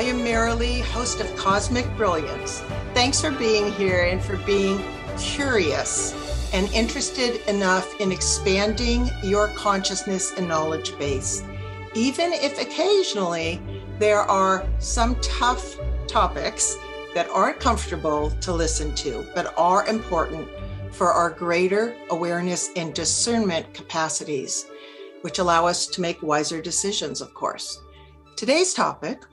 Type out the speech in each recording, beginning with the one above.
I am Merrily, host of Cosmic Brilliance. Thanks for being here and for being curious and interested enough in expanding your consciousness and knowledge base. Even if occasionally there are some tough topics that aren't comfortable to listen to, but are important for our greater awareness and discernment capacities, which allow us to make wiser decisions, of course. Today's topic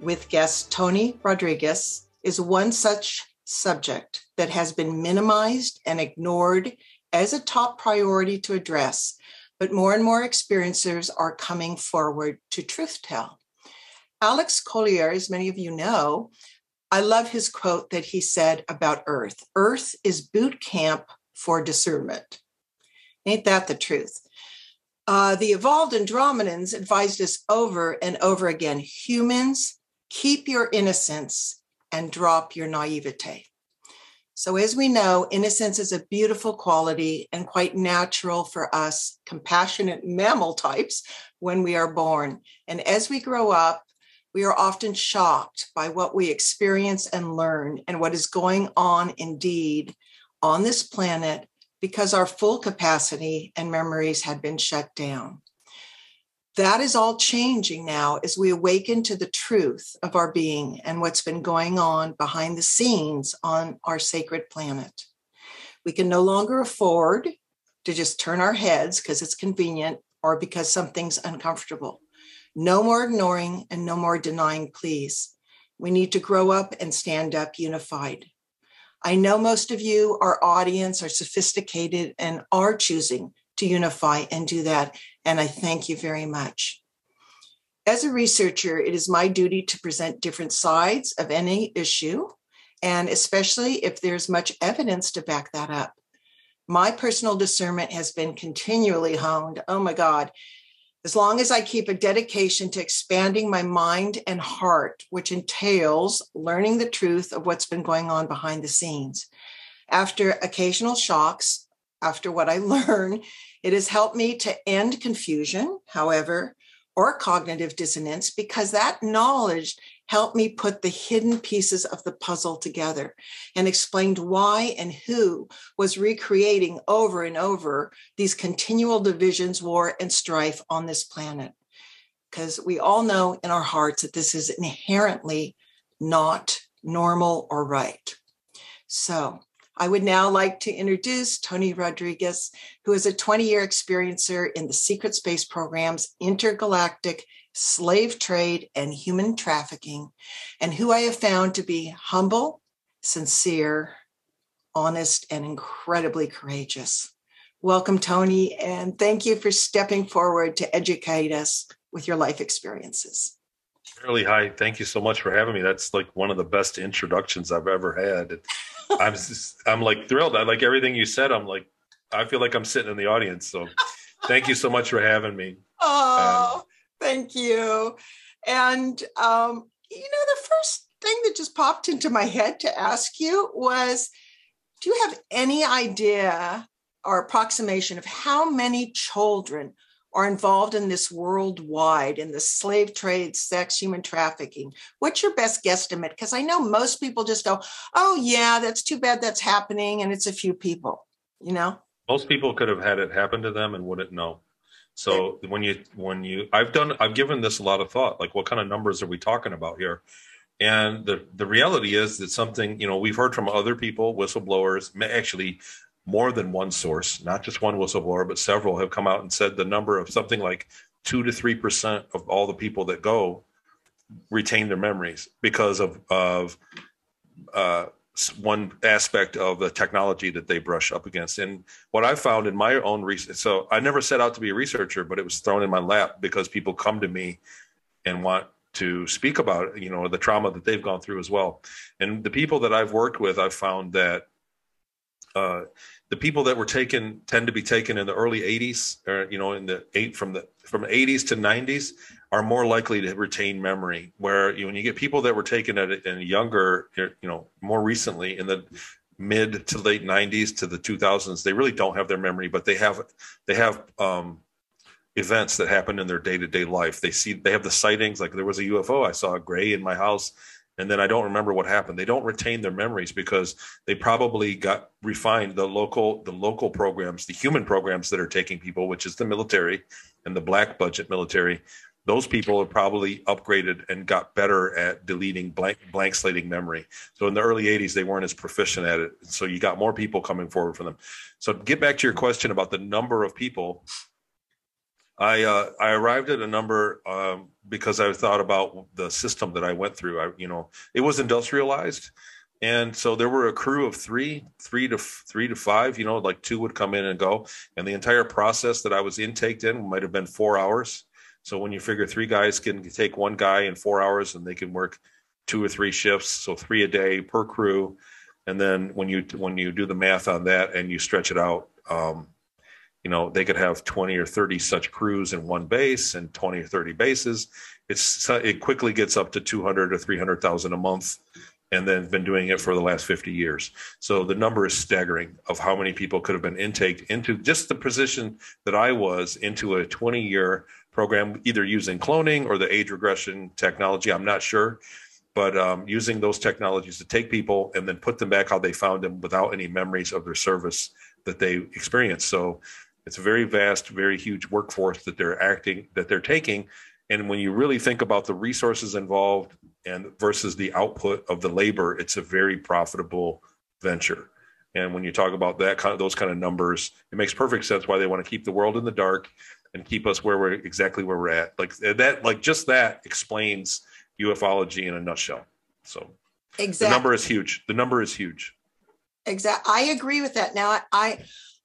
with guest Tony Rodrigues is one such subject that has been minimized and ignored as a top priority to address, but more and more experiencers are coming forward to truth tell. Alex Collier, as many of you know, I love his quote that he said about Earth Earth is boot camp for discernment. Ain't that the truth? Uh, the evolved Andromedans advised us over and over again humans, keep your innocence and drop your naivete. So, as we know, innocence is a beautiful quality and quite natural for us, compassionate mammal types, when we are born. And as we grow up, we are often shocked by what we experience and learn and what is going on indeed on this planet because our full capacity and memories had been shut down. That is all changing now as we awaken to the truth of our being and what's been going on behind the scenes on our sacred planet. We can no longer afford to just turn our heads because it's convenient or because something's uncomfortable. No more ignoring and no more denying, please. We need to grow up and stand up unified. I know most of you, our audience, are sophisticated and are choosing to unify and do that. And I thank you very much. As a researcher, it is my duty to present different sides of any issue, and especially if there's much evidence to back that up. My personal discernment has been continually honed. Oh my God, as long as I keep a dedication to expanding my mind and heart, which entails learning the truth of what's been going on behind the scenes. After occasional shocks, after what I learn, it has helped me to end confusion, however, or cognitive dissonance, because that knowledge helped me put the hidden pieces of the puzzle together and explained why and who was recreating over and over these continual divisions, war, and strife on this planet. Because we all know in our hearts that this is inherently not normal or right. So, I would now like to introduce Tony Rodrigues, who is a 20 year experiencer in the secret space programs, intergalactic slave trade, and human trafficking, and who I have found to be humble, sincere, honest, and incredibly courageous. Welcome, Tony, and thank you for stepping forward to educate us with your life experiences. Really, hi. Thank you so much for having me. That's like one of the best introductions I've ever had. I'm just, I'm like thrilled. I like everything you said. I'm like, I feel like I'm sitting in the audience. So thank you so much for having me. Oh, um, Thank you. And, um, you know, the first thing that just popped into my head to ask you was do you have any idea or approximation of how many children are involved in this worldwide in the slave trade, sex, human trafficking? What's your best guesstimate? Because I know most people just go, oh, yeah, that's too bad that's happening. And it's a few people, you know? Most people could have had it happen to them and wouldn't know. So when you when you I've done I've given this a lot of thought. Like what kind of numbers are we talking about here? And the the reality is that something you know we've heard from other people, whistleblowers, actually more than one source, not just one whistleblower, but several have come out and said the number of something like two to three percent of all the people that go retain their memories because of of uh, one aspect of the technology that they brush up against. And what I found in my own research, so I never set out to be a researcher, but it was thrown in my lap because people come to me and want to speak about, you know, the trauma that they've gone through as well. And the people that I've worked with, I've found that uh, the people that were taken tend to be taken in the early 80s, or you know, in the eight from the from 80s to 90s are more likely to retain memory. Where you, when you get people that were taken at a, in younger, you know, more recently in the mid to late 90s to the 2000s, they really don't have their memory, but they have they have um, events that happen in their day-to-day life they see they have the sightings like there was a ufo i saw a gray in my house and then i don't remember what happened they don't retain their memories because they probably got refined the local the local programs the human programs that are taking people which is the military and the black budget military those people have probably upgraded and got better at deleting blank blank slating memory. So in the early 80s, they weren't as proficient at it. So you got more people coming forward for them. So get back to your question about the number of people. I uh, I arrived at a number um, because I thought about the system that I went through. I you know it was industrialized, and so there were a crew of three, three to three to five. You know, like two would come in and go, and the entire process that I was intaked in might have been four hours so when you figure three guys can take one guy in four hours and they can work two or three shifts, so three a day per crew, and then when you when you do the math on that and you stretch it out, um, you know they could have 20 or 30 such crews in one base and 20 or 30 bases. It's it quickly gets up to 200 or 300 thousand a month and then been doing it for the last 50 years. So the number is staggering of how many people could have been intaked into just the position that I was into a 20 year program, either using cloning or the age regression technology. I'm not sure, but um, using those technologies to take people and then put them back how they found them without any memories of their service that they experienced. So it's a very vast, very huge workforce that they're acting, that they're taking. And when you really think about the resources involved and versus the output of the labor, it's a very profitable venture. And when you talk about that kind of those kind of numbers, it makes perfect sense why they want to keep the world in the dark and keep us where we're exactly where we're at. Like that, like just that explains ufology in a nutshell. So exactly. the number is huge. The number is huge. Exactly. I agree with that. Now I,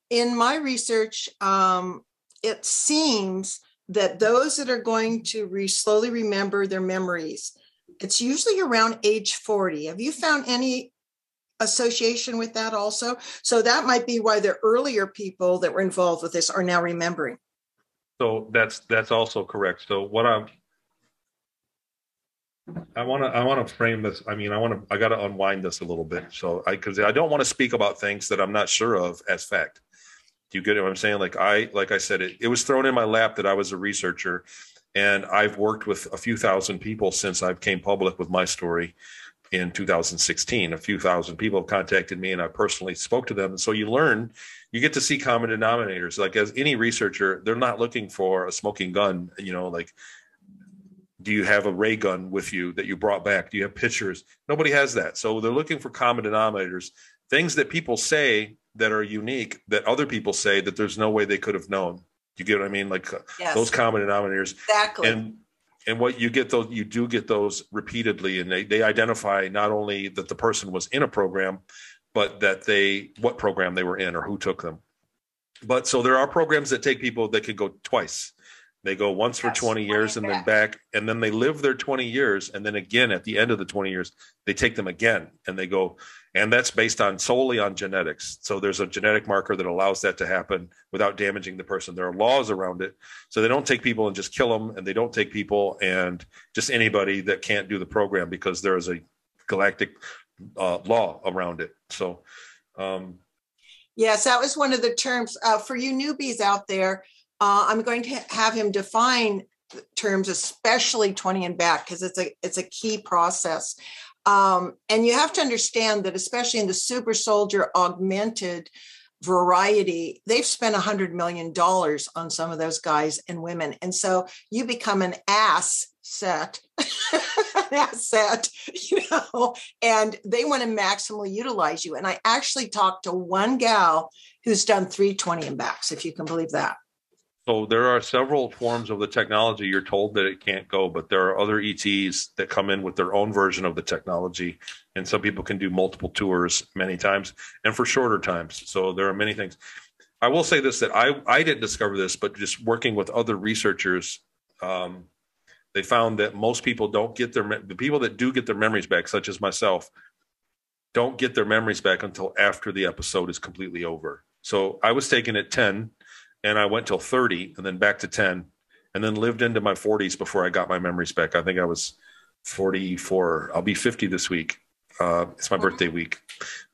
in my research, um, it seems that those that are going to re- slowly remember their memories, it's usually around age 40. Have you found any association with that also? So that might be why the earlier people that were involved with this are now remembering. So that's that's also correct. So what I'm I want to I want to frame this. I mean, I want to I got to unwind this a little bit. So I because I don't want to speak about things that I'm not sure of as fact. Do you get what I'm saying? Like I like I said, it, it was thrown in my lap that I was a researcher, and I've worked with a few thousand people since I came public with my story in 2016. A few thousand people have contacted me, and I personally spoke to them. And so you learn you get to see common denominators. Like as any researcher, they're not looking for a smoking gun. You know, like do you have a ray gun with you that you brought back? Do you have pictures? Nobody has that. So they're looking for common denominators, things that people say that are unique that other people say that there's no way they could have known. You get what I mean? Like uh, yes. those common denominators. Exactly. And and what you get those you do get those repeatedly and they, they identify not only that the person was in a program but that they what program they were in or who took them. But so there are programs that take people that could go twice. They go once for 20 years and then back, and then they live their 20 years. And then again, at the end of the 20 years, they take them again and they go, and that's based on solely on genetics. So there's a genetic marker that allows that to happen without damaging the person. There are laws around it. So they don't take people and just kill them, and they don't take people and just anybody that can't do the program because there is a galactic uh, law around it. So, um, yes, that was one of the terms uh, for you newbies out there. Uh, I'm going to have him define terms, especially 20 and back, because it's a it's a key process. Um, and you have to understand that, especially in the super soldier augmented variety, they've spent a hundred million dollars on some of those guys and women, and so you become an ass set asset you know and they want to maximally utilize you. And i actually talked to one gal who's done 320 and backs if you can believe that so there are several forms of the technology. You're told that it can't go but there are other ets that come in with their own version of the technology and some people can do multiple tours many times and for shorter times. So there are many things. I will say this that i i didn't discover this but just working with other researchers um, they found that most people don't get their the people that do get their memories back, such as myself, don't get their memories back until after the episode is completely over. So I was taken at 10 and I went till 30 and then back to 10 and then lived into my 40s before I got my memories back. I think I was 44. I'll be 50 this week. Uh, it's my birthday week.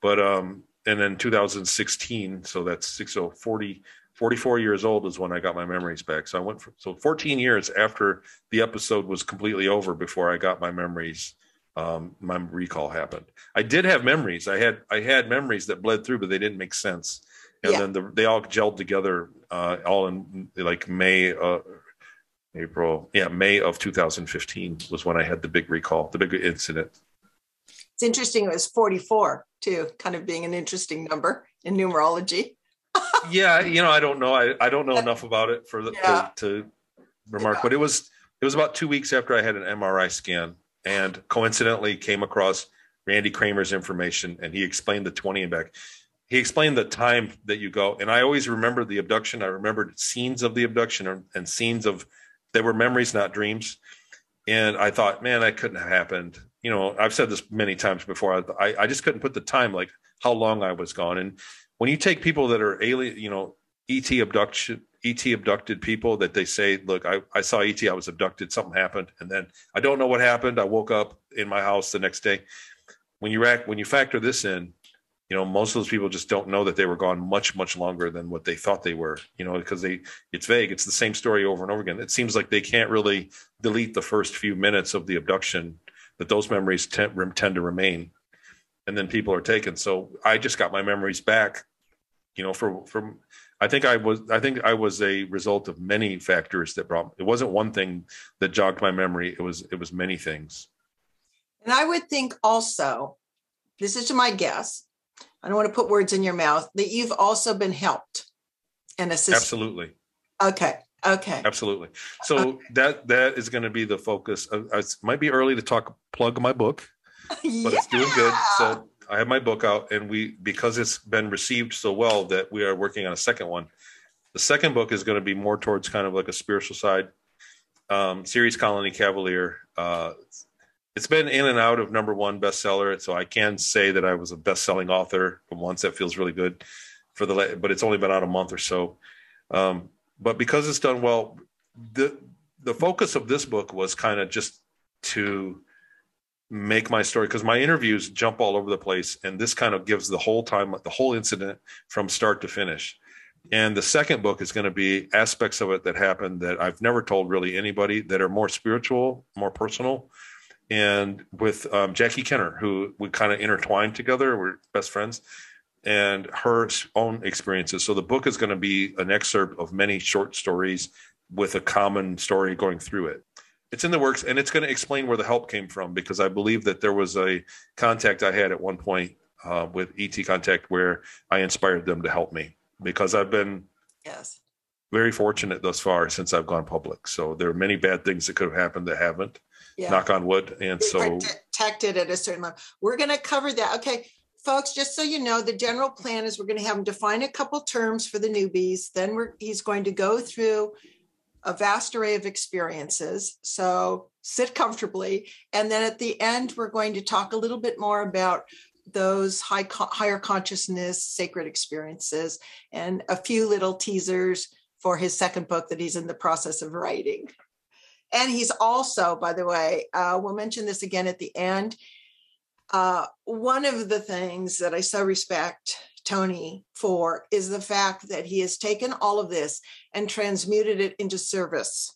But um and then 2016, so that's 6 so 40 44 years old is when I got my memories back. So I went for, so 14 years after the episode was completely over before I got my memories. Um, my recall happened. I did have memories. I had I had memories that bled through, but they didn't make sense. And yeah. then the, they all gelled together, uh, all in like May, uh, April, yeah, May of 2015 was when I had the big recall, the big incident. It's interesting. It was 44 too, kind of being an interesting number in numerology yeah, you know, I don't know. I, I don't know enough about it for the, yeah. to, to, remark, yeah. but it was it was about two weeks after I had an MRI scan, and coincidentally came across Randy Cramer's information, and he explained the twenty and back. He explained the time that you go, and I always remember the abduction. I remembered scenes of the abduction and scenes of they were memories, not dreams. And I thought, man, that couldn't have happened. You know, I've said this many times before. I, I just couldn't put the time, like how long I was gone. And when you take people that are alien, you know, ET abduction, ET abducted people that they say, look, I, I saw ET, I was abducted, something happened, and then I don't know what happened. I woke up in my house the next day. When you act, when you factor this in, you know, most of those people just don't know that they were gone much, much longer than what they thought they were, you know, because they it's vague. It's the same story over and over again. It seems like they can't really delete the first few minutes of the abduction, that those memories tend, tend to remain. And then people are taken. So I just got my memories back you know for from i think i was i think i was a result of many factors that brought it wasn't one thing that jogged my memory it was it was many things and i would think also this is my guess i don't want to put words in your mouth that you've also been helped and assisted absolutely okay okay absolutely so okay. that that is going to be the focus of, it might be early to talk plug my book but yeah. it's doing good so I have my book out, and we because it's been received so well that we are working on a second one. The second book is going to be more towards kind of like a spiritual side. Um, Ceres Colony Cavalier. Uh, it's been in and out of number one bestseller, so I can say that I was a best-selling author once. That feels really good for the, but it's only been out a month or so. Um, but because it's done well, the the focus of this book was kind of just to make my story because my interviews jump all over the place and this kind of gives the whole time the whole incident from start to finish and the second book is going to be aspects of it that happened that i've never told really anybody that are more spiritual more personal and with um, jackie kenner who we kind of intertwined together we're best friends and her own experiences so the book is going to be an excerpt of many short stories with a common story going through it it's in the works and it's going to explain where the help came from because I believe that there was a contact I had at one point uh, with ET Contact where I inspired them to help me because I've been yes very fortunate thus far since I've gone public. So there are many bad things that could have happened that haven't. Yeah. Knock on wood. And so protected at a certain level. We're going to cover that. Okay, folks. Just so you know, the general plan is we're going to have him define a couple terms for the newbies. Then we're he's going to go through a vast array of experiences. So sit comfortably. And then at the end, we're going to talk a little bit more about those high, higher consciousness sacred experiences and a few little teasers for his second book that he's in the process of writing. And he's also, by the way, uh, we'll mention this again at the end. Uh, one of the things that I so respect Tony for is the fact that he has taken all of this and transmuted it into service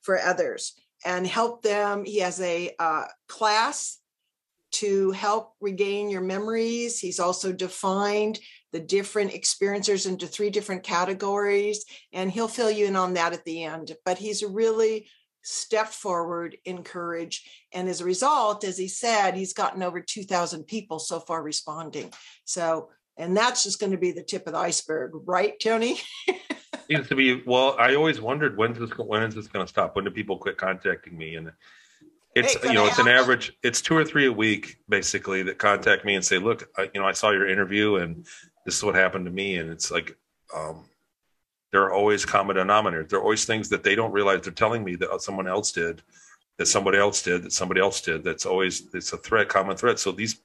for others and help them. He has a uh, class to help regain your memories. He's also defined the different experiencers into three different categories, and he'll fill you in on that at the end. But he's really stepped forward in courage. And as a result, as he said, he's gotten over 2,000 people so far responding. So and that's just going to be the tip of the iceberg, right, Tony? Seems to be. Well, I always wondered when's this when is this going to stop? When do people quit contacting me? And it's you know it's an average. It's two or three a week basically that contact me and say, look, I, you know, I saw your interview and this is what happened to me. And it's like um, there are always common denominators. There are always things that they don't realize they're telling me that someone else did, that somebody else did, that somebody else did. That's always it's a threat, common threat. So these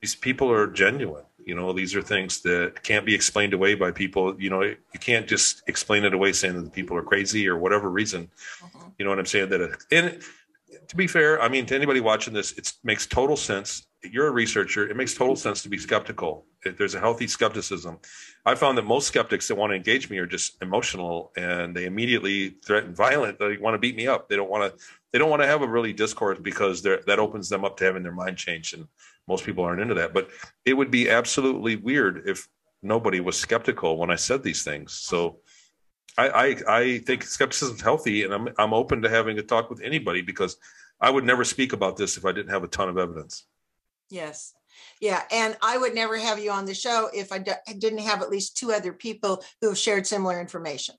these people are genuine you know, these are things that can't be explained away by people. You know, you can't just explain it away saying that the people are crazy or whatever reason. Uh-huh. You know what I'm saying? That and to be fair, I mean, to anybody watching this, it makes total sense. You're a researcher. It makes total sense to be skeptical. There's a healthy skepticism. I found that most skeptics that want to engage me are just emotional and they immediately threaten violent. They want to beat me up. They don't want to. They don't want to have a really discourse because that opens them up to having their mind changed. And most people aren't into that. But it would be absolutely weird if nobody was skeptical when I said these things. So I I, I think skepticism is healthy, and I'm I'm open to having a talk with anybody because I would never speak about this if I didn't have a ton of evidence. Yes. Yeah. And I would never have you on the show if I d- didn't have at least two other people who have shared similar information.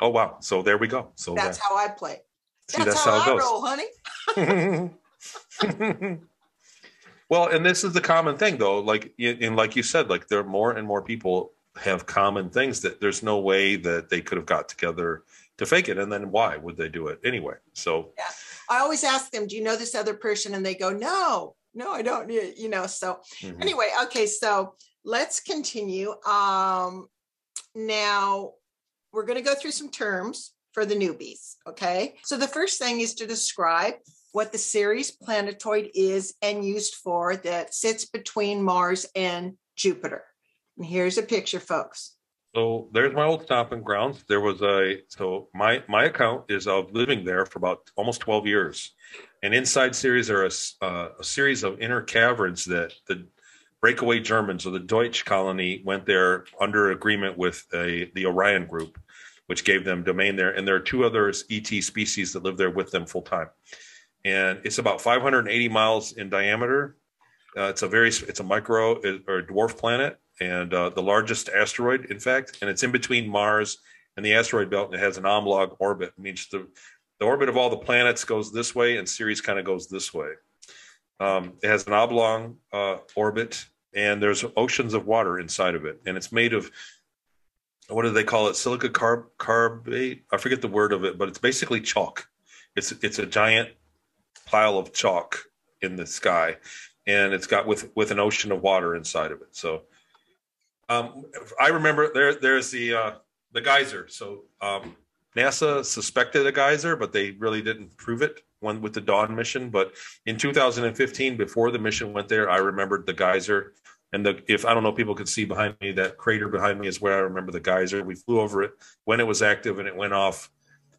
Oh, wow. So there we go. So that's how I play. See, that's, that's, how, how I roll, honey. well, and this is the common thing, though. Like, and like you said, like there are more and more people have common things that there's no way that they could have got together to fake it. And then why would they do it anyway? So, yeah. I always ask them, do you know this other person? And they go, no no, I don't you know. So mm-hmm. anyway, okay, so let's continue. Um now we're going to go through some terms for the newbies. Okay. So the first thing is to describe what the Ceres planetoid is and used for that sits between Mars and Jupiter. And here's a picture, folks. So there's my old stomping grounds. There was a so my my account is of living there for about almost 12 years. And inside Ceres are a, uh, a series of inner caverns that the breakaway Germans or the Deutsch colony went there under agreement with a, the Orion group, which gave them domain there. And there are two other ET species that live there with them full time. And it's about 580 miles in diameter. Uh, it's a very it's a micro or dwarf planet and uh, the largest asteroid, in fact, and it's in between Mars and the asteroid belt, and it has an oblong orbit. It means the the orbit of all the planets goes this way, and Ceres kind of goes this way. Um, it has an oblong uh, orbit, and there's oceans of water inside of it, and it's made of what do they call it? Silica carb carbate. I forget the word of it, but it's basically chalk. It's it's a giant pile of chalk in the sky, and it's got with with an ocean of water inside of it. So, um, I remember there there's the uh, the geyser. So um, NASA suspected a geyser, but they really didn't prove it when with the Dawn mission. But in 2015, before the mission went there, I remembered the geyser. And the, if I don't know, people could see behind me that crater behind me is where I remember the geyser. We flew over it when it was active, and it went off.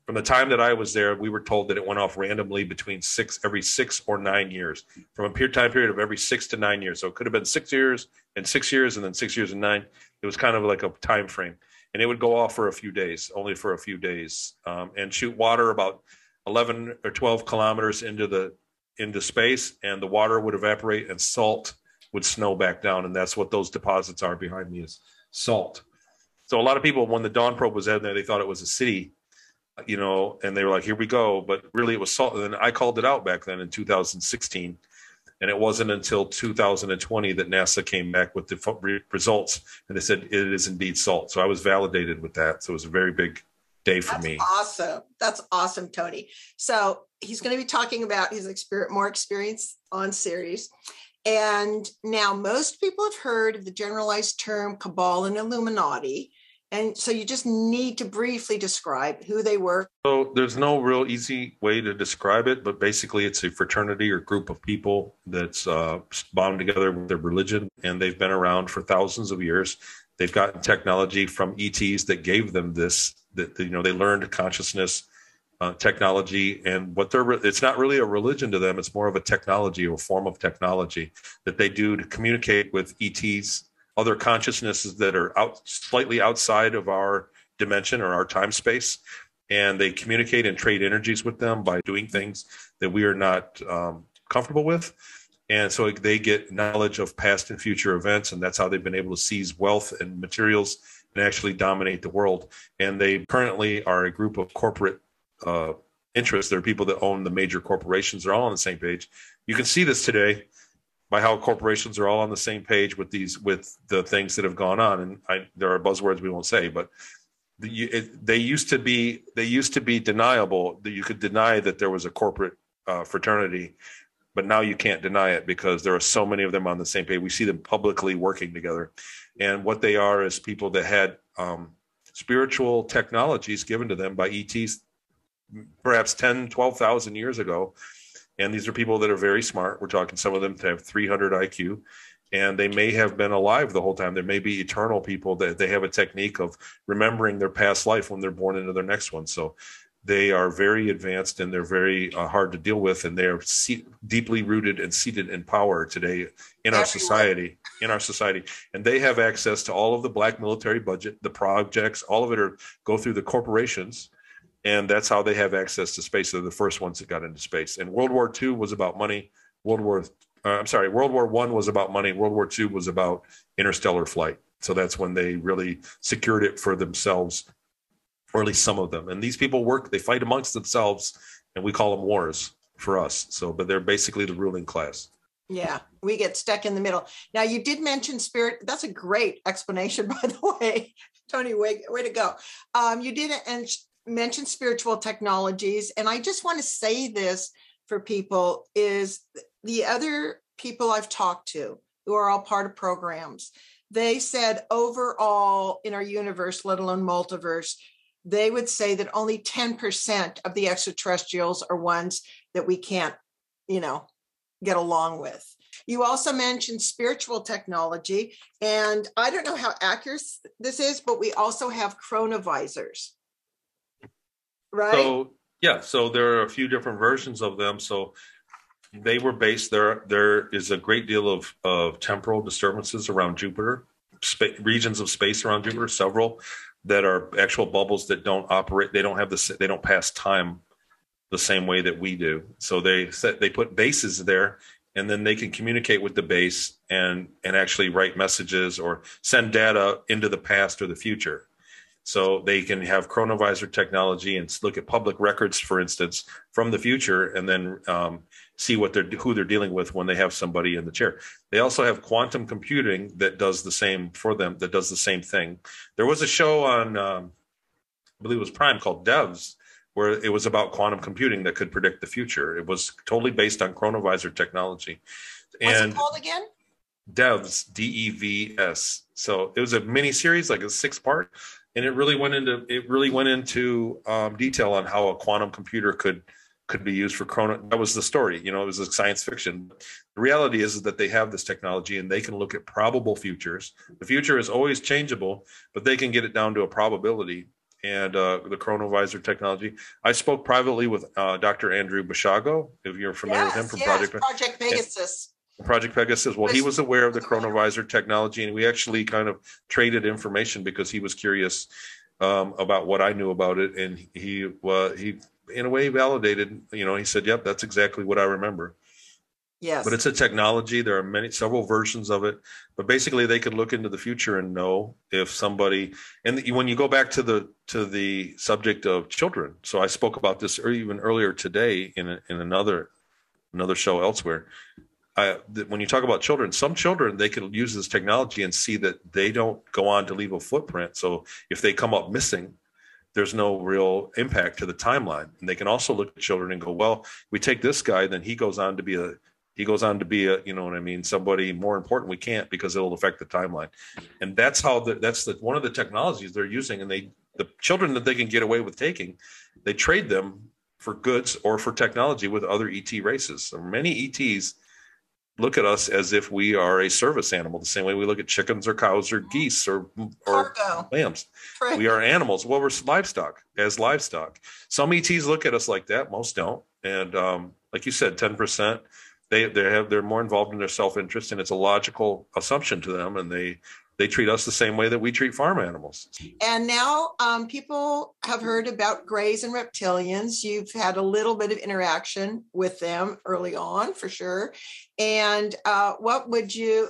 From the time that I was there, we were told that it went off randomly between six every six or nine years, from a period time period of every six to nine years. So it could have been six years and six years, and then six years and nine. It was kind of like a time frame and it would go off for a few days, only for a few days, um, and shoot water about 11 or 12 kilometers into the into space, and the water would evaporate and salt would snow back down, and that's what those deposits are behind me is salt. So a lot of people, when the Dawn probe was out there, they thought it was a city, you know, and they were like, "Here we go," but really it was salt. And I called it out back then in 2016 and it wasn't until 2020 that NASA came back with the results and they said it is indeed salt. So I was validated with that. So it was a very big day for That's me. Awesome. That's awesome, Tony. So he's going to be talking about his experience, more experience on Ceres. And now most people have heard of the generalized term cabal and Illuminati. And so you just need to briefly describe who they were. So there's no real easy way to describe it, but basically it's a fraternity or group of people that's uh, bound together with their religion, and they've been around for thousands of years. They've gotten technology from ETs that gave them this. That you know they learned consciousness uh, technology and what they're it's not really a religion to them it's more of a technology or form of technology that they do to communicate with ets other consciousnesses that are out slightly outside of our dimension or our time space and they communicate and trade energies with them by doing things that we are not um, comfortable with. And so they get knowledge of past and future events and that's how they've been able to seize wealth and materials and actually dominate the world. And they currently are a group of corporate uh, interests. There are people that own the major corporations. They're all on the same page. You can see this today by how corporations are all on the same page with these with the things that have gone on. And I, there are buzzwords we won't say but the, it, they used to be they used to be deniable that you could deny that there was a corporate uh, fraternity but now you can't deny it because there are so many of them on the same page. We see them publicly working together. And what they are is people that had um, spiritual technologies given to them by ets perhaps 10 12,000 years ago And these are people that are very smart. We're talking some of them to have 300 IQ and they may have been alive the whole time. There may be eternal people that they have a technique of remembering their past life when they're born into their next one. So they are very advanced and they're very uh, hard to deal with, and they are se- deeply rooted and seated in power today in our society. In our society, and they have access to all of the black military budget, the projects, all of it are go through the corporations and that's how they have access to space. They're the first ones that got into space. And World War II was about money. World War uh, I'm sorry, World War One was about money. World War Two was about interstellar flight. So that's when they really secured it for themselves, or at least some of them. And these people work; they fight amongst themselves, and we call them wars for us. So, but they're basically the ruling class. Yeah, we get stuck in the middle. Now, you did mention spirit. That's a great explanation, by the way, Tony. Way, way to go. Um, you did and mention spiritual technologies, and I just want to say this for people: is the other people I've talked to who are all part of programs, they said overall in our universe, let alone multiverse, they would say that only 10% of the extraterrestrials are ones that we can't, you know, get along with. You also mentioned spiritual technology, and I don't know how accurate this is, but we also have chronovisors. Right? So, yeah, so there are a few different versions of them. So, they were based there. There is a great deal of of temporal disturbances around Jupiter, regions of space around Jupiter, several that are actual bubbles that don't operate. They don't have the they don't pass time the same way that we do. So they set they put bases there, and then they can communicate with the base and and actually write messages or send data into the past or the future. So they can have chronovisor technology and look at public records, for instance, from the future, and then um, see what they're who they're dealing with when they have somebody in the chair. They also have quantum computing that does the same for them. That does the same thing. There was a show on, um, I believe it was Prime called Devs, where it was about quantum computing that could predict the future. It was totally based on chronovisor technology. What's and it called again? Devs, D E V S. So it was a mini series, like a six part, and it really went into it really went into um, detail on how a quantum computer could could be used for chrono. That was the story. You know, it was a science fiction. The reality is that they have this technology and they can look at probable futures. The future is always changeable, but they can get it down to a probability. And uh, the chronovisor technology. I spoke privately with uh, Dr. Andrew Basiago, if you're familiar yes, with him from yes, Project Project Pegasus. Project Pegasus. Well, he was aware of the chronovisor technology, and we actually kind of traded information because he was curious um, about what I knew about it, and he uh, he in a way validated. You know, he said, "Yep, that's exactly what I remember." Yes. But it's a technology. There are many, several versions of it. But basically, they could look into the future and know if somebody. And when you go back to the to the subject of children, so I spoke about this even earlier today in a, in another another show elsewhere. I, when you talk about children, some children they can use this technology and see that they don't go on to leave a footprint. So if they come up missing, there's no real impact to the timeline. And they can also look at children and go, well, we take this guy, then he goes on to be a he goes on to be a you know what I mean, somebody more important. We can't because it'll affect the timeline. And that's how the, that's the one of the technologies they're using. And they the children that they can get away with taking, they trade them for goods or for technology with other ET races. So many ETs look at us as if we are a service animal, the same way we look at chickens or cows or geese or or lambs. Right. We are animals. Well, we're livestock as livestock. Some ETs look at us like that. Most don't. And um, like you said, ten percent they they have they're more involved in their self interest, and it's a logical assumption to them, and they they treat us the same way that we treat farm animals. And now um, people have heard about grays and reptilians. You've had a little bit of interaction with them early on, for sure. And uh, what would you,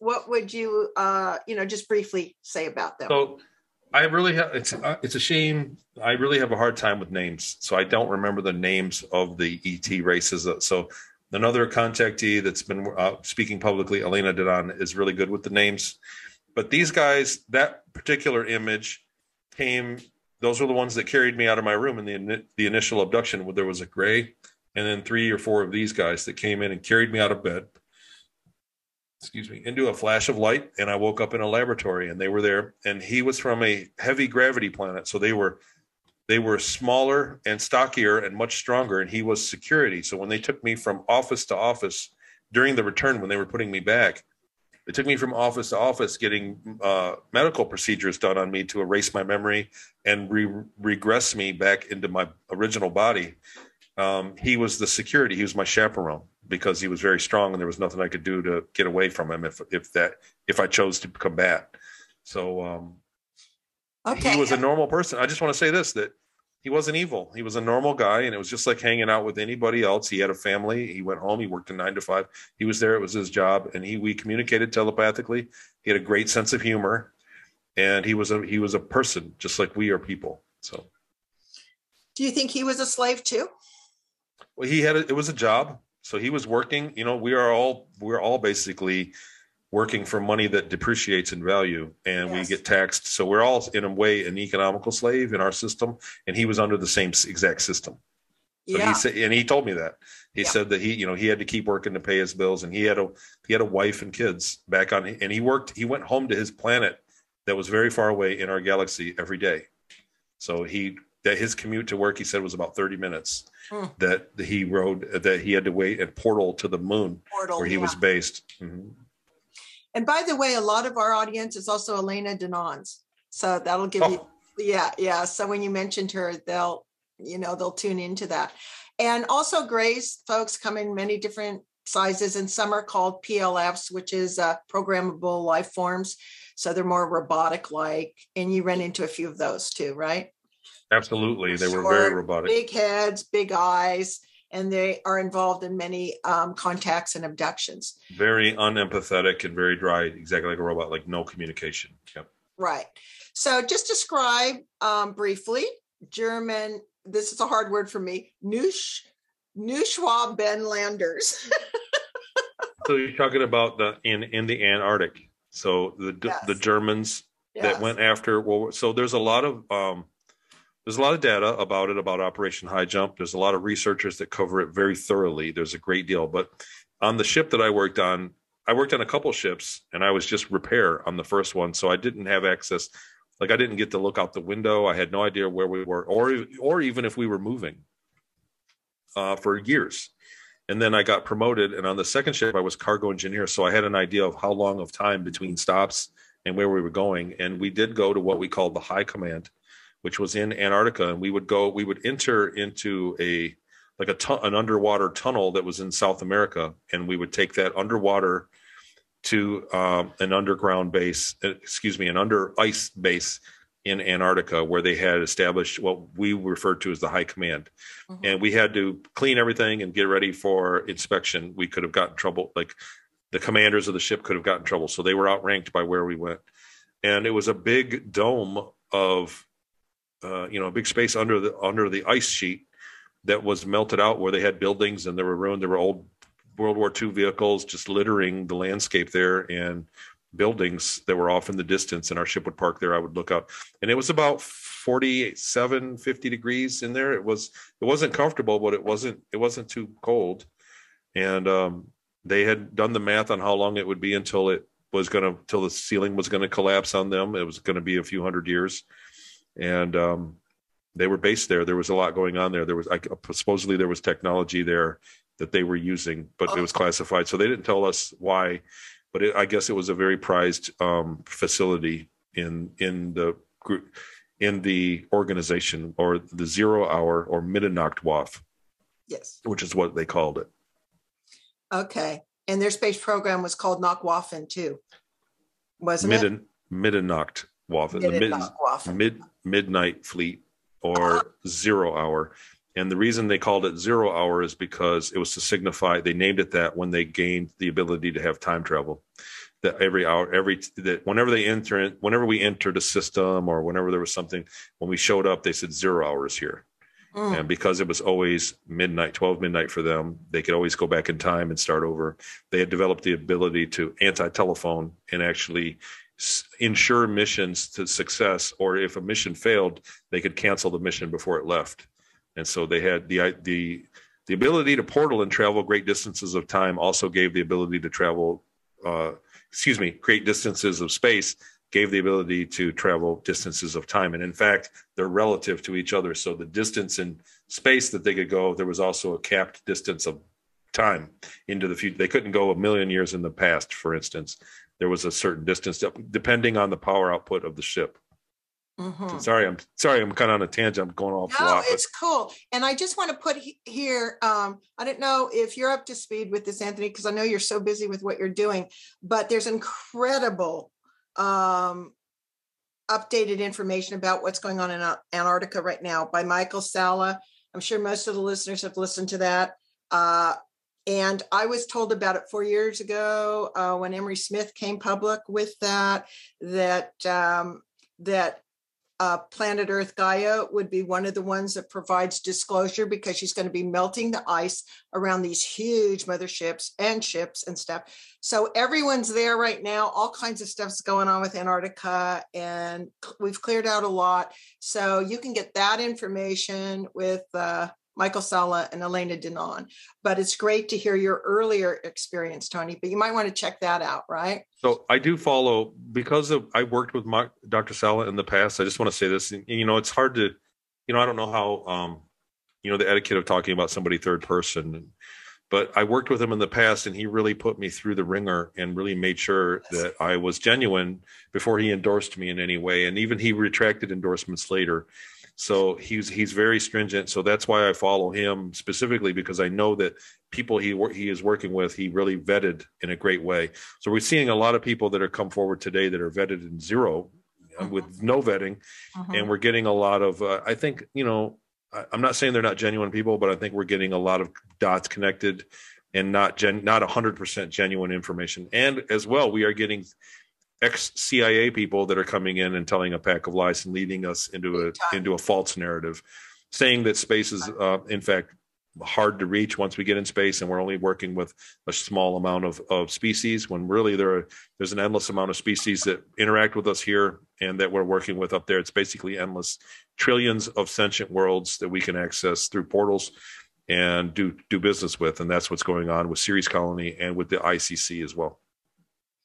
what would you, uh, you know, just briefly say about them? So, I really have. It's uh, it's a shame. I really have a hard time with names, so I don't remember the names of the ET races. So Another contactee that's been uh, speaking publicly, Elena Danaan, is really good with the names. But these guys, that particular image came, those were the ones that carried me out of my room in the, the initial abduction. Where there was a gray and then three or four of these guys that came in and carried me out of bed excuse me, into a flash of light, and I woke up in a laboratory, and they were there. And he was from a heavy gravity planet, so they were they were smaller and stockier and much stronger, and he was security. So when they took me from office to office during the return, when they were putting me back, they took me from office to office getting uh, medical procedures done on me to erase my memory and re- regress me back into my original body. Um, he was the security. He was my chaperone because he was very strong, and there was nothing I could do to get away from him if if that if I chose to combat. So um, okay. he was a normal person. I just want to say this that he wasn't evil. He was a normal guy, and it was just like hanging out with anybody else. He had a family. He went home. He worked a nine to five. He was there. It was his job, and he we communicated telepathically. He had a great sense of humor, and he was a he was a person just like we are people. So, do you think he was a slave too? Well, he had a, it was a job, so he was working. You know, we are all we're all basically working for money that depreciates in value and yes. we get taxed. So we're all in a way an economical slave in our system. And he was under the same exact system. So yeah. he said, and he told me that he yeah. said that he, you know, he had to keep working to pay his bills and he had a, he had a wife and kids back on, and he worked, he went home to his planet that was very far away in our galaxy every day. So he, that his commute to work, he said was about 30 minutes hmm. that he rode, that he had to wait at portal to the moon portal, where he yeah. was based. Mm-hmm. And by the way, a lot of our audience is also Elena Danaans. So that'll give oh. you, yeah, yeah. So when you mentioned her, they'll, you know, they'll tune into that. And also grays folks come in many different sizes and some are called PLFs, which is uh, programmable life forms. So they're more robotic like, and you run into a few of those too, right? Absolutely. They were very robotic. Big heads, big eyes and they are involved in many um, contacts and abductions. Very unempathetic and very dry, exactly like a robot, like no communication. Yep. Right. So just describe um, briefly German. This is a hard word for me. Neuschwabenlanders. so you're talking about the in in the Antarctic. So the yes. the Germans yes. that went after well, so there's a lot of um, there's a lot of data about it about operation high jump. There's a lot of researchers that cover it very thoroughly. There's a great deal. But on the ship that i worked on i worked on a couple ships and i was just repair on the first one. So i didn't have access like i didn't get to look out the window. I had no idea where we were or or even if we were moving uh, for years. And then i got promoted and on the second ship i was cargo engineer. So i had an idea of how long of time between stops and where we were going. And we did go to what we called the high command which was in Antarctica, and we would go, we would enter into a like a tu- an underwater tunnel that was in South America, and we would take that underwater to um, an underground base, uh, excuse me, an under ice base in Antarctica, where they had established what we referred to as the High Command, mm-hmm. and we had to clean everything and get ready for inspection. We could have gotten trouble, like the commanders of the ship could have gotten trouble, so they were outranked by where we went, and it was a big dome of uh, you know a big space under the under the ice sheet that was melted out where they had buildings and they were ruined. There were old World War II vehicles just littering the landscape there and buildings that were off in the distance. And our ship would park there. I would look out, and it was about 47, 50 degrees in there. It was it wasn't comfortable, but it wasn't it wasn't too cold. And um, they had done the math on how long it would be until it was going to till the ceiling was going to collapse on them. It was going to be a few hundred years and um, they were based there. There was a lot going on there. There was I, supposedly there was technology there that they were using, but oh. it was classified, so they didn't tell us why. But it, I guess it was a very prized um, facility in in the group in the organization or the zero hour or Middernachtwaff. Yes, which is what they called it. Okay, and their space program was called Nachtwaffen too, wasn't Midden, it? Middernacht The mid, mid midnight fleet or uh-huh. zero hour. And the reason they called it zero hour is because it was to signify they named it that when they gained the ability to have time travel. That every hour, every that whenever they enter, whenever we entered a system or whenever there was something, when we showed up, they said zero hours here. Mm. And because it was always midnight, 12 midnight for them, they could always go back in time and start over. They had developed the ability to anti telephone and actually ensure missions to success, or if a mission failed, they could cancel the mission before it left. And so they had the the the ability to portal and travel great distances of time also gave the ability to travel, uh, excuse me, great distances of space gave the ability to travel distances of time. And in fact, they're relative to each other. So the distance in space that they could go, there was also a capped distance of time into the future. They couldn't go a million years in the past, for instance. There was a certain distance depending on the power output of the ship. Mm-hmm. Sorry, I'm sorry. I'm kind of on a tangent. I'm going off. No, it's cool. And I just want to put here. Um, I don't know if you're up to speed with this, Anthony, because I know you're so busy with what you're doing. But there's incredible um, updated information about what's going on in Antarctica right now by Michael Salla. I'm sure most of the listeners have listened to that. Uh, and I was told about it four years ago uh, when Emery Smith came public with that. That um, that uh, Planet Earth Gaia would be one of the ones that provides disclosure because she's going to be melting the ice around these huge motherships and ships and stuff. So everyone's there right now. All kinds of stuff's going on with Antarctica, and we've cleared out a lot. So you can get that information with uh, Michael Salla and Elena Danaan. But it's great to hear your earlier experience, Tony. But you might want to check that out, right? So I do follow because of I worked with my, Dr. Salla in the past. I just want to say this. You know, it's hard to, you know, I don't know how, um, you know, the etiquette of talking about somebody third person. But I worked with him in the past, and he really put me through the wringer and really made sure that I was genuine before he endorsed me in any way. And even he retracted endorsements later. So he's he's very stringent. So that's why I follow him specifically because I know that people he he is working with he really vetted in a great way. So we're seeing a lot of people that are come forward today that are vetted in 0 uh, with mm-hmm. no vetting, uh-huh. and we're getting a lot of. Uh, I think you know I, I'm not saying they're not genuine people, but I think we're getting a lot of dots connected and not gen not 100% genuine information. And as well, we are getting ex CIA people that are coming in and telling a pack of lies and leading us into a into a false narrative, saying that space is uh, in fact hard to reach once we get in space and we're only working with a small amount of, of species when really there are, there's an endless amount of species that interact with us here and that we're working with up there. It's basically endless trillions of sentient worlds that we can access through portals and do do business with. And that's what's going on with Ceres colony and with the icc as well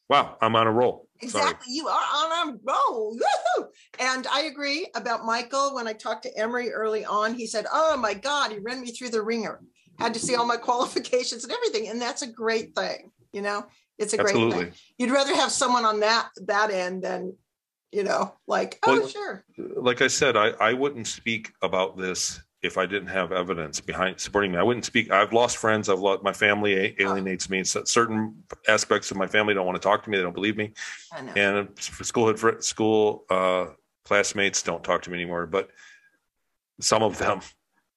wow i'm on a roll Exactly. Sorry. You are on a roll. Woo-hoo! And I agree about Michael. When I talked to Emery early on, he said, Oh my God, he ran me through the wringer. Had to see all my qualifications and everything. And that's a great thing. You know, it's a great Absolutely. thing. You'd rather have someone on that that end than, you know, like, oh well, sure. Like I said, I, I wouldn't speak about this if I didn't have evidence behind supporting me. I wouldn't speak. I've lost friends. I've lost my family alienates me. certain aspects of my family don't want to talk to me. They don't believe me. And school school uh, classmates don't talk to me anymore. But some of them.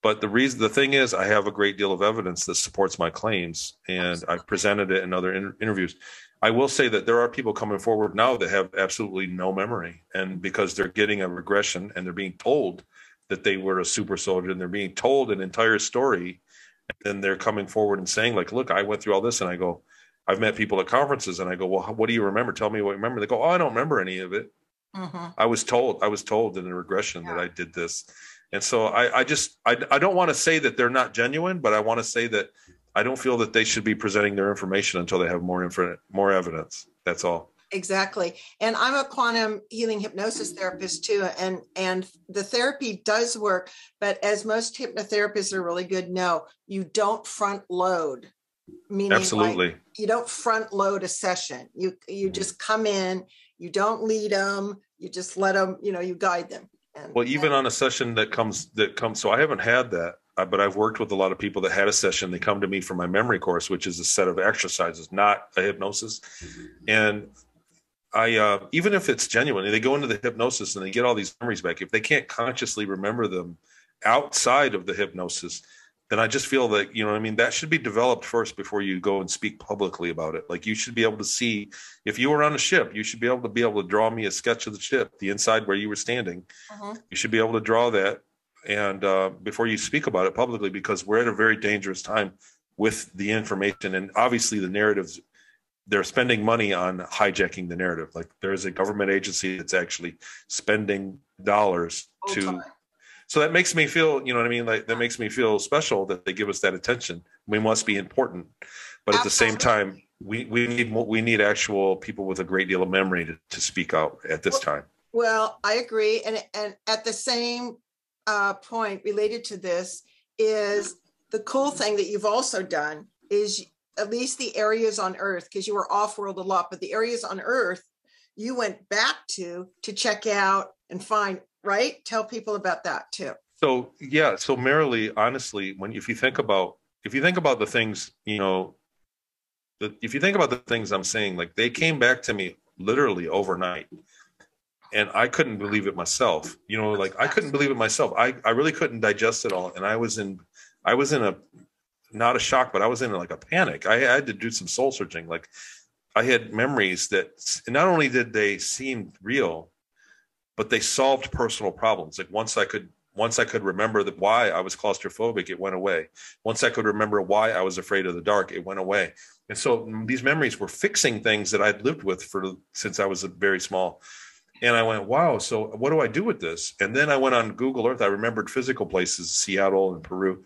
But the reason, the thing is, I have a great deal of evidence that supports my claims, and absolutely. I've presented it in other in- interviews. I will say that there are people coming forward now that have absolutely no memory, and because they're getting a regression and they're being told that they were a super soldier and they're being told an entire story. And then they're coming forward and saying like look i went through all this and i go i've met people at conferences and i go well what do you remember? Tell me what you remember. They go oh i don't remember any of it. Mm-hmm. i was told i was told in a regression yeah. that i did this. And so i, I just I, I don't want to say that they're not genuine but i want to say that i don't feel that they should be presenting their information until they have more info, more evidence. That's all exactly and i'm a quantum healing hypnosis therapist too and and the therapy does work but as most hypnotherapists are really good know you don't front load meaning absolutely like you don't front load a session you you mm-hmm. just come in you don't lead them you just let them you know you guide them and, well even and, on a session that comes that comes so i haven't had that uh, but I've worked with a lot of people that had a session. They come to me for my memory course, which is a set of exercises, not a hypnosis. Mm-hmm. And I uh, even if it's genuine, they go into the hypnosis and they get all these memories back. If they can't consciously remember them outside of the hypnosis, then I just feel that you know I mean that should be developed first before you go and speak publicly about it. Like you should be able to see if you were on a ship, you should be able to be able to draw me a sketch of the ship, the inside where you were standing. Uh-huh. You should be able to draw that and uh, before you speak about it publicly because we're at a very dangerous time with the information and obviously the narratives they're spending money on hijacking the narrative. Like there is a government agency that's actually spending dollars to. So that makes me feel, you know what I mean? Like that makes me feel special that they give us that attention. We must be important, but at the same time, we we need we need actual people with a great deal of memory to, to speak out at this time. Well, I agree, and and at the same uh, point related to this is the cool thing that you've also done is at least the areas on Earth because you were off world a lot, but the areas on Earth you went back to to check out and find right. Tell people about that too. So yeah, so merrily, honestly, when if you think about if you think about the things you know if you think about the things I'm saying, like they came back to me literally overnight. And I couldn't believe it myself. You know, like I couldn't believe it myself. I, I really couldn't digest it all. And I was in I was in a not a shock, but I was in like a panic. I had to do some soul searching. Like I had memories that not only did they seem real, but they solved personal problems. Like once I could once I could remember that why I was claustrophobic, it went away. Once I could remember why I was afraid of the dark, it went away. And so mm, these memories were fixing things that I'd lived with for since I was very small. And I went, wow, so what do I do with this? And then I went on Google Earth. I remembered physical places, Seattle and Peru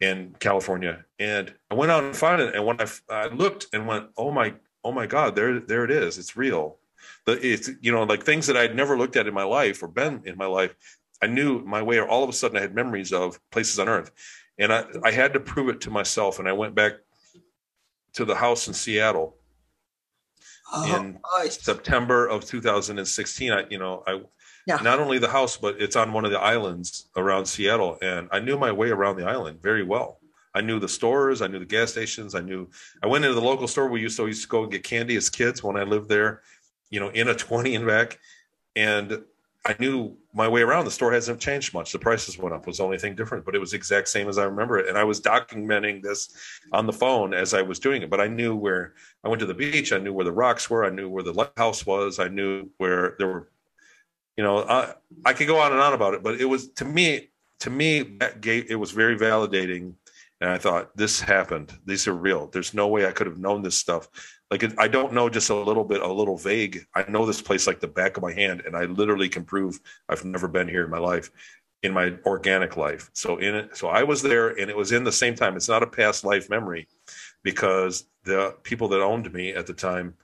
and California. And I went out and found it. And when I, I looked and went, oh my, oh my God, there, there it is. It's real. The, it's, you know, like things that I'd never looked at in my life or been in my life. I knew my way, or all of a sudden I had memories of places on earth. And I, I had to prove it to myself. And I went back to the house in Seattle oh, in nice. September of 2016. I, you know, I yeah. not only the house, but it's on one of the islands around Seattle, and I knew my way around the island very well. I knew the stores, I knew the gas stations, I knew. I went into the local store we used to go and get candy as kids when I lived there, you know, in a twenty and back, and I knew my way around. The store hasn't changed much. The prices went up was the only thing different, but it was exact same as I remember it. And I was documenting this on the phone as I was doing it. But I knew where I went to the beach. I knew where the rocks were. I knew where the lighthouse was. I knew where there were, you know, I, I could go on and on about it. But it was to me, to me, that gave it was very validating. And I thought this happened. These are real. There's no way I could have known this stuff like I don't know just a little bit, a little vague. I know this place like the back of my hand, and I literally can prove I've never been here in my life, in my organic life. So in it, so I was there, and it was in the same time. It's not a past life memory, because the people that owned me at the time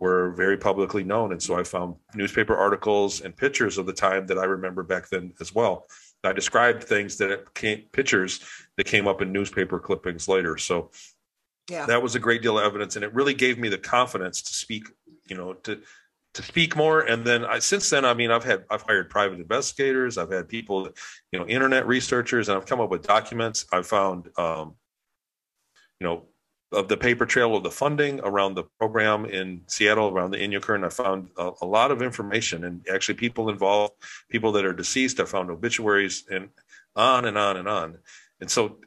were very publicly known, and so I found newspaper articles and pictures of the time that I remember back then as well. I described things that came pictures that came up in newspaper clippings later. So yeah. that was a great deal of evidence and it really gave me the confidence to speak you know to to speak more. And then I, since then i mean i've had i've hired private investigators. I've had people you know internet researchers and i've come up with documents. I've found um, you know of the paper trail of the funding around the program in Seattle, around the Inyokern. I found a, a, lot of information and actually people involved, people that are deceased. I found obituaries and on and on and on. And so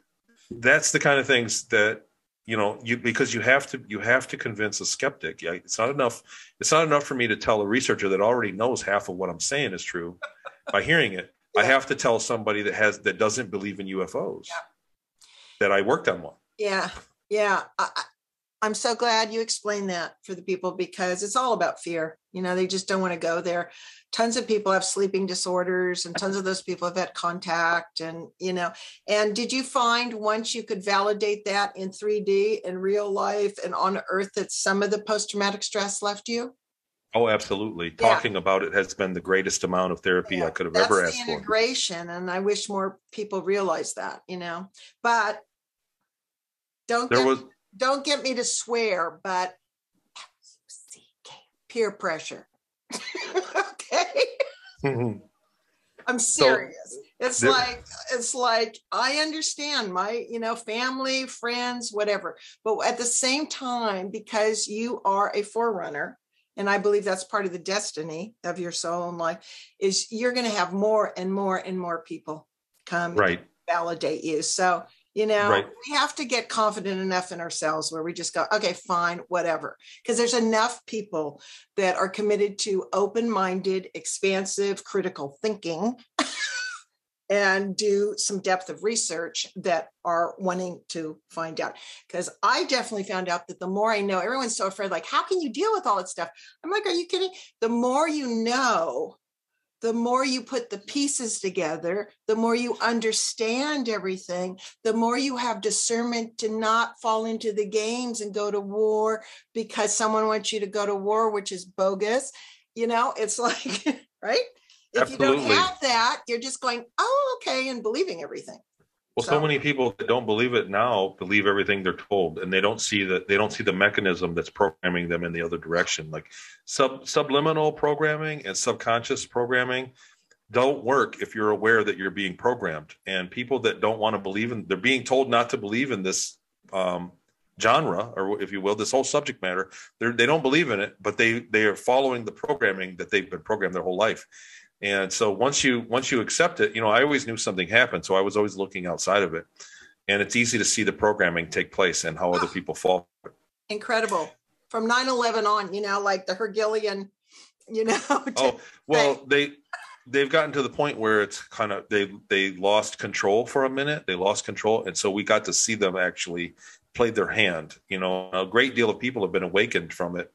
that's the kind of things that you know you because you have to you have to convince a skeptic yeah it's not enough it's not enough for me to tell a researcher that already knows half of what i'm saying is true by hearing it yeah. i have to tell somebody that has that doesn't believe in ufos yeah. that i worked on one yeah yeah I, I'm so glad you explained that for the people because it's all about fear. You know, they just don't want to go there. Tons of people have sleeping disorders, and tons of those people have had contact. And, you know, and did you find once you could validate that in 3D in real life and on Earth that some of the post traumatic stress left you? Oh, absolutely. Yeah. Talking about it has been the greatest amount of therapy yeah, I could have ever asked for. Integration, and I wish more people realize that, you know. But don't there get, was don't get me to swear, but peer pressure. okay. Mm-hmm. I'm serious. So, it's there, like it's like I understand my, you know, family, friends, whatever. But at the same time, because you are a forerunner, and I believe that's part of the destiny of your soul and life, is you're going to have more and more and more people come right validate you. So you know, right. we have to get confident enough in ourselves where we just go, okay, fine, whatever. Because there's enough people that are committed to open minded, expansive, critical thinking and do some depth of research that are wanting to find out. Because I definitely found out that the more I know, everyone's so afraid, like, how can you deal with all that stuff? I'm like, are you kidding? The more you know, the more you put the pieces together, the more you understand everything, the more you have discernment to not fall into the games and go to war because someone wants you to go to war, which is bogus. You know, it's like, right? If Absolutely. you don't have that, you're just going, oh, okay, and believing everything. Well, so, so, many people that don't believe it now believe everything they're told, and they don't see that they don't see the mechanism that's programming them in the other direction. Like sub subliminal programming and subconscious programming don't work if you're aware that you're being programmed. And people that don't want to believe in, they're being told not to believe in this um, genre, or if you will, this whole subject matter. They're, they don't believe in it, but they they are following the programming that they've been programmed their whole life. And so once you once you accept it, you know, I always knew something happened, so I was always looking outside of it. And it's easy to see the programming take place and how other ah. people fall. Incredible. From 9/11 on, you know, like the Hegelian, you know. oh, well, they they've gotten to the point where it's kind of they they lost control for a minute. They lost control and so we got to see them actually play their hand. You know, a great deal of people have been awakened from it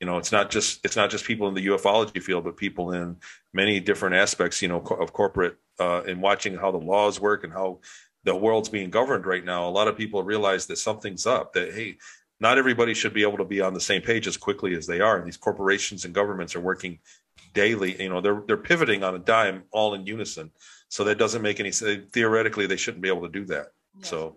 you know it's not just it's not just people in the ufology field but people in many different aspects you know of corporate uh, and watching how the laws work and how the world's being governed right now. A lot of people realize that something's up that hey not everybody should be able to be on the same page as quickly as they are. And these corporations and governments are working daily you know they're they're pivoting on a dime all in unison. So that doesn't make any sense theoretically they shouldn't be able to do that. So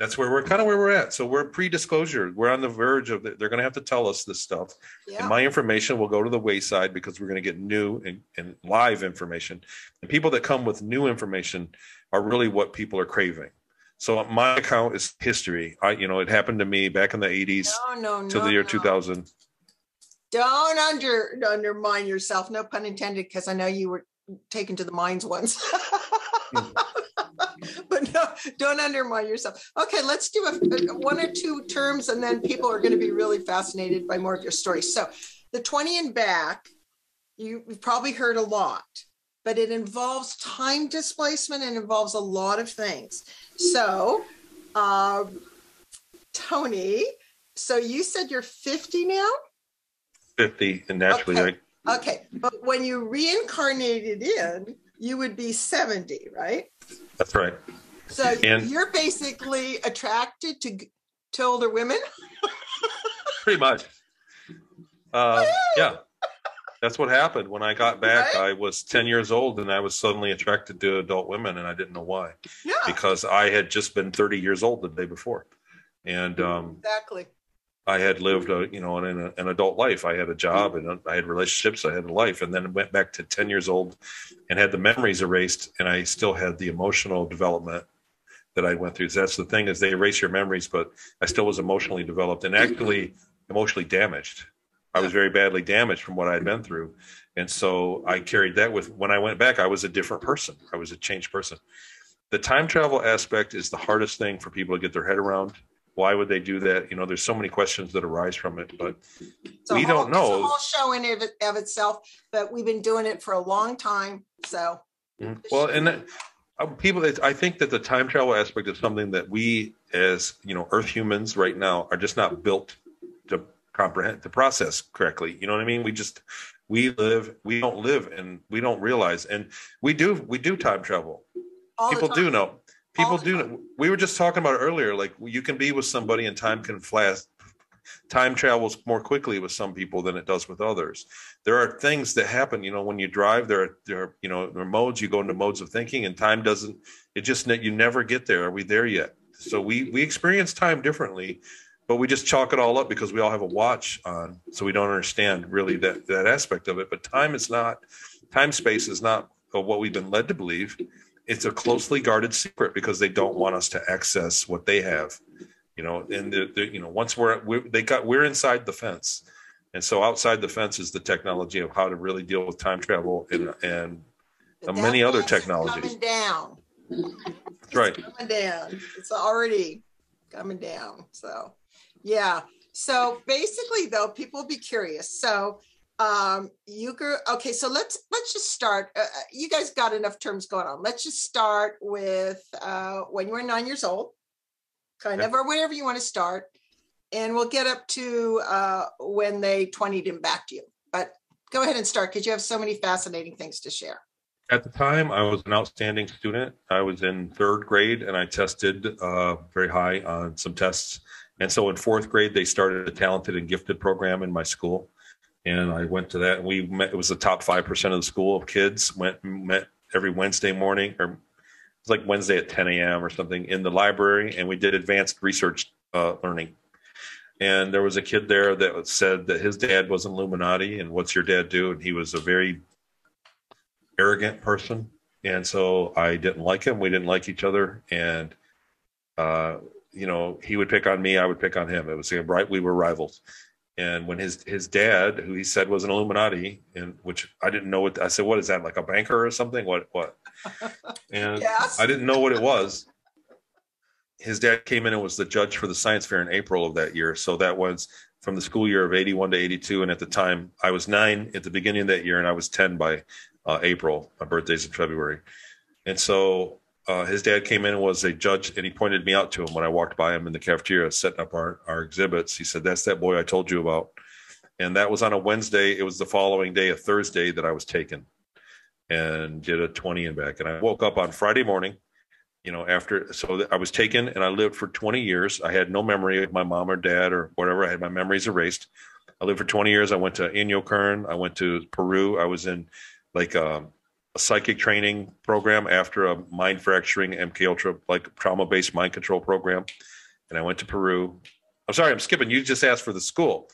that's where we're kind of where we're at. So we're pre-disclosure. We're on the verge of the, they're going to have to tell us this stuff. Yeah. And my information will go to the wayside because we're going to get new and, and live information. And people that come with new information are really what people are craving. So my account is history. I, you know, it happened to me back in the 80s no, no, to no, the year 2000. Don't under undermine yourself. No pun intended, because I know you were taken to the mines once. Hmm. Don't undermine yourself. Okay, let's do a, one or two terms, and then people are going to be really fascinated by more of your story. So, the 20 and back, you, have probably heard a lot, but it involves time displacement and involves a lot of things. So, uh, Tony, so you said you're 50 now? 50, and naturally, okay. I... okay, but when you reincarnated in, you would be 70, right? That's right. So and you're basically attracted to to older women. pretty much. Uh, yeah, that's what happened when I got back. Right? I was ten years old, and I was suddenly attracted to adult women, and I didn't know why. Yeah. Because I had just been thirty years old the day before, and um, exactly. I had lived a you know an, an adult life. I had a job and I had relationships. I had a life, and then went back to ten years old, and had the memories erased, and I still had the emotional development that I went through. That's the thing is they erase your memories, but I still was emotionally developed and actually emotionally damaged. I was very badly damaged from what I had been through, and so I carried that with. When I went back, I was a different person. I was a changed person. The time travel aspect is the hardest thing for people to get their head around why would they do that? You know, there's so many questions that arise from it, but we whole, don't know. It's a whole show in of, of, itself, but we've been doing it for a long time. So, mm-hmm. well, and Um, people, I think that the time travel aspect is something that we, as you know, Earth humans right now, are just not built to comprehend to process correctly. You know what I mean? We just we live, we don't live, and we don't realize, and we do we do time travel. All people do know people do we were just talking about earlier like you can be with somebody and time can flash time travels more quickly with some people than it does with others. There are things that happen you know when you drive there are there are you know there are modes you go into modes of thinking and time doesn't it just you never get there. Are we there yet? So we we experience time differently but we just chalk it all up because we all have a watch on so we don't understand really that that aspect of it. But time is not time space is not what we've been led to believe. It's a closely guarded secret because they don't want us to access what they have you know and they're, they're, you know once we're, we're they got we're inside the fence. And so outside the fence is the technology of how to really deal with time travel and and many other technologies. coming down. That's right. coming down. It's already coming down so yeah. So basically though people will be curious. So um you go okay so let's let's just start uh, uh, you guys got enough terms going on. Let's just start with uh when you were nine years old kind of or whatever you want to start and we'll get up to uh when they 20'd him back to you but go ahead and start because you have so many fascinating things to share. At the time, I was an outstanding student. I was in third grade and I tested uh, very high on some tests. And so in fourth grade, they started a talented and gifted program in my school. And I went to that. And we met, it was the top 5% of the school of kids went, met every Wednesday morning, or like Wednesday at 10 a.m. or something in the library. And we did advanced research uh, learning. And there was a kid there that said that his dad was an Illuminati. And what's your dad do? And he was a very arrogant person, and so I didn't like him. We didn't like each other, and uh, you know, he would pick on me, I would pick on him. It was right. We were rivals. And when his his dad, who he said was an Illuminati, and which I didn't know what I said, what is that like a banker or something? What what? And yes. I didn't know what it was. His dad came in and was the judge for the science fair in April of that year. So that was from the school year of 81 to 82. And at the time, I was nine at the beginning of that year, and I was 10 by uh, April. My birthday's in February, and so uh, his dad came in and was a judge, and he pointed me out to him when I walked by him in the cafeteria setting up our our exhibits. He said, "That's that boy I told you about," and that was on a Wednesday. It was the following day, a Thursday, that I was taken and did a twenty and back. And I woke up on Friday morning. You know, after so I was taken and I lived for 20 years. I had no memory of my mom or dad or whatever. I had my memories erased. I lived for 20 years. I went to Inyokern. I went to Peru. I was in like a, um, a psychic training program after a mind fracturing MK Ultra like trauma based mind control program, and I went to Peru. I'm sorry, I'm skipping. You just asked for the school,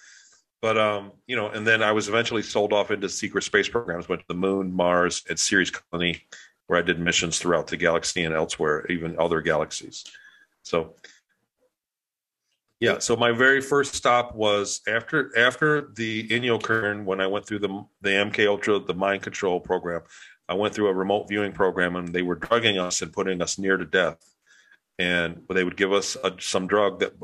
but um, you know, and then I was eventually sold off into secret space programs. Went to the Moon, Mars, and Ceres Colony, where I did missions throughout the galaxy and elsewhere, even other galaxies. So yeah. So my very first stop was after after the Inyokern when I went through the the MK Ultra the mind control program. I went through a remote viewing program and they were drugging us and putting us near to death. And they would give us a, some drug that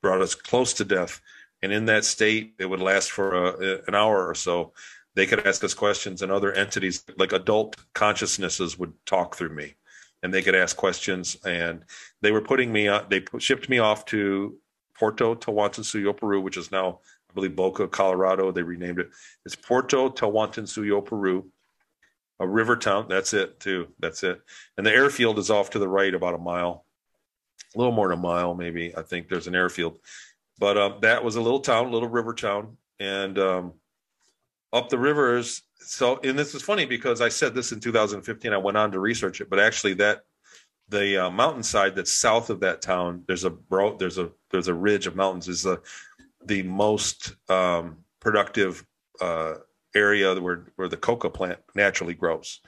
brought us close to death. And in that state, it would last for a, an hour or so. They could ask us questions, and other entities like adult consciousnesses would talk through me, and they could ask questions. And they were putting me on. They shipped me off to Porto Tawantinsuyo, Peru, which is now, I believe, Boca, Colorado. They renamed it. It's Porto Tawantinsuyo, Peru, a river town. That's it, too. That's it. And the airfield is off to the right about a mile, a little more than a mile, maybe. I think there's an airfield. But um, that was a little town, little river town. And um, up the rivers. So, and this is funny because I said this in 2015. I went on to research it, but actually, that the uh, mountainside that's south of that town there's a bro there's a there's a ridge of mountains is the the most um, productive uh, area where where the coca plant naturally grows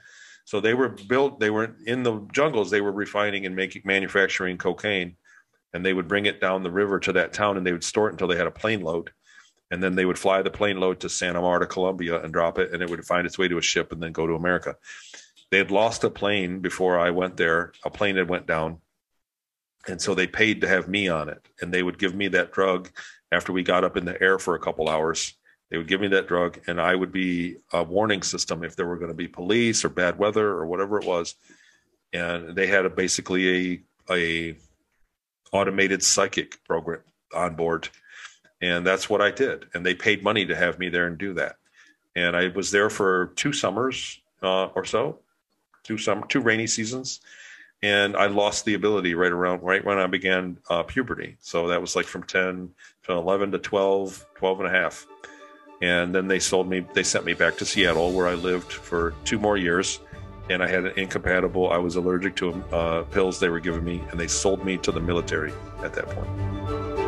so they were built they were in the jungles they were refining and making manufacturing cocaine and they would bring it down the river to that town and they would store it until they had a plane load and then they would fly the plane load to santa marta colombia and drop it and it would find its way to a ship and then go to america they had lost a plane before I went there. A plane had went down, and so they paid to have me on it. And they would give me that drug after we got up in the air for a couple hours. They would give me that drug, and I would be a warning system if there were going to be police or bad weather or whatever it was. And they had a, basically a a automated psychic program on board, and that's what I did. And they paid money to have me there and do that. And I was there for two summers uh, or so, two summer, two rainy seasons, and I lost the ability right around right when I began uh, puberty. So that was like from 10 to 11 to 12, 12 and a half. And then they sold me, they sent me back to Seattle where I lived for two more years. And I had an incompatible, I was allergic to uh, pills they were giving me, and they sold me to the military at that point.